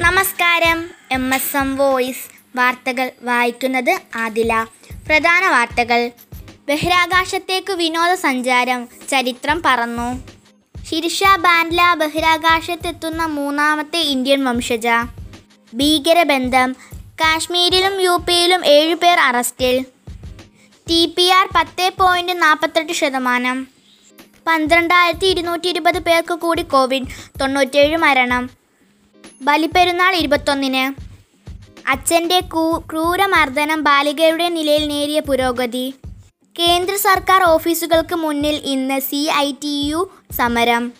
നമസ്കാരം. M S M voice വാർത്തകൾ വായിക്കുന്നത് ആദില. പ്രധാന വാർത്തകൾ. ബഹിരാകാശത്തേക്ക് വിനോദസഞ്ചാരം. ചരിത്രം പറന്നു. ശിരിഷ ബാൻഡ്ല ബഹിരാകാശത്തെത്തുന്ന മൂന്നാമത്തെ ഇന്ത്യൻ വംശജ. ഭീകരബന്ധം. കാശ്മീരിലും യു പിയിലും ഏഴുപേർ അറസ്റ്റിൽ. ടി പി ആർ പത്ത് പോയിന്റ് നാൽപ്പത്തെട്ട് ശതമാനം. പന്ത്രണ്ടായിരത്തി ഇരുന്നൂറ്റി ഇരുപത് പേർക്ക് കൂടി കോവിഡ്. തൊണ്ണൂറ്റേഴ് മരണം. ബലിപ്പെരുന്നാൾ ഇരുപത്തൊന്നിന്. അച്ഛന്റെ ക്രൂ ക്രൂരമർദ്ദനം ബാലികയുടെ നിലയിൽ നേരിയ പുരോഗതി. കേന്ദ്ര സർക്കാർ ഓഫീസുകൾക്ക് മുന്നിൽ ഇന്ന് സി ഐ ടി യു സമരം.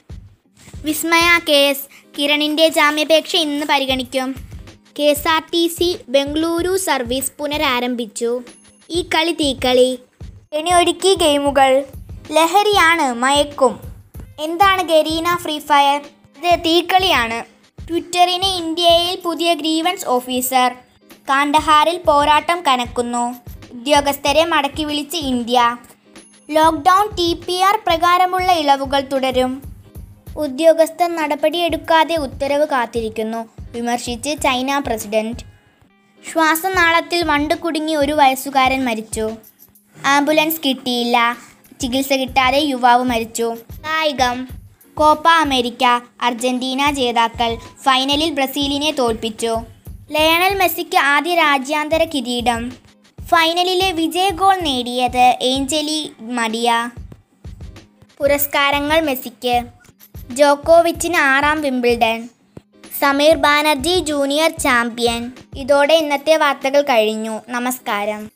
വിസ്മയ കേസ്. കിരണിന്റെ ജാമ്യാപേക്ഷ ഇന്ന് പരിഗണിക്കും. K S R T C Bengaluru service പുനരാരംഭിച്ചു. ഈ കളി തീക്കളി. കെണിയൊരുക്കി ഗെയിമുകൾ. ലഹരിയാണ് മയക്കും. എന്താണ് ഗരീന ഫ്രീ ഫയർ? ഇത് തീക്കളിയാണ്. ട്വിറ്ററിന് ഇന്ത്യയിൽ പുതിയ ഗ്രീവൻസ് ഓഫീസർ. കാണ്ടഹാറിൽ പോരാട്ടം കനക്കുന്നു. ഉദ്യോഗസ്ഥരെ മടക്കി വിളിച്ച് India. Lockdown T P R പ്രകാരമുള്ള ഇളവുകൾ തുടരും. ഉദ്യോഗസ്ഥർ നടപടിയെടുക്കാതെ ഉത്തരവ് കാത്തിരിക്കുന്നു വിമർശിച്ച് ചൈന പ്രസിഡന്റ്. ശ്വാസനാളത്തിൽ വണ്ട് കുടുങ്ങി ഒരു വയസ്സുകാരൻ മരിച്ചു. ആംബുലൻസ് കിട്ടിയില്ല ചികിത്സ കിട്ടാതെ യുവാവ് മരിച്ചു. കായികം കോപ്പ അമേരിക്ക അർജന്റീന ജേതാക്കൾ ഫൈനലിൽ ബ്രസീലിനെ തോൽപ്പിച്ചു. ലയണൽ മെസ്സിക്ക് ആദ്യ രാജ്യാന്തര കിരീടം. ഫൈനലിലെ വിജയ ഗോൾ നേടിയത് ഏഞ്ചലി മടിയ. പുരസ്കാരങ്ങൾ മെസ്സിക്ക്. ജോക്കോവിച്ചിന് ആറാം Wimbledon. Sameer Banerjee junior champion. ഇതോടെ ഇന്നത്തെ വാർത്തകൾ കഴിഞ്ഞു. നമസ്കാരം.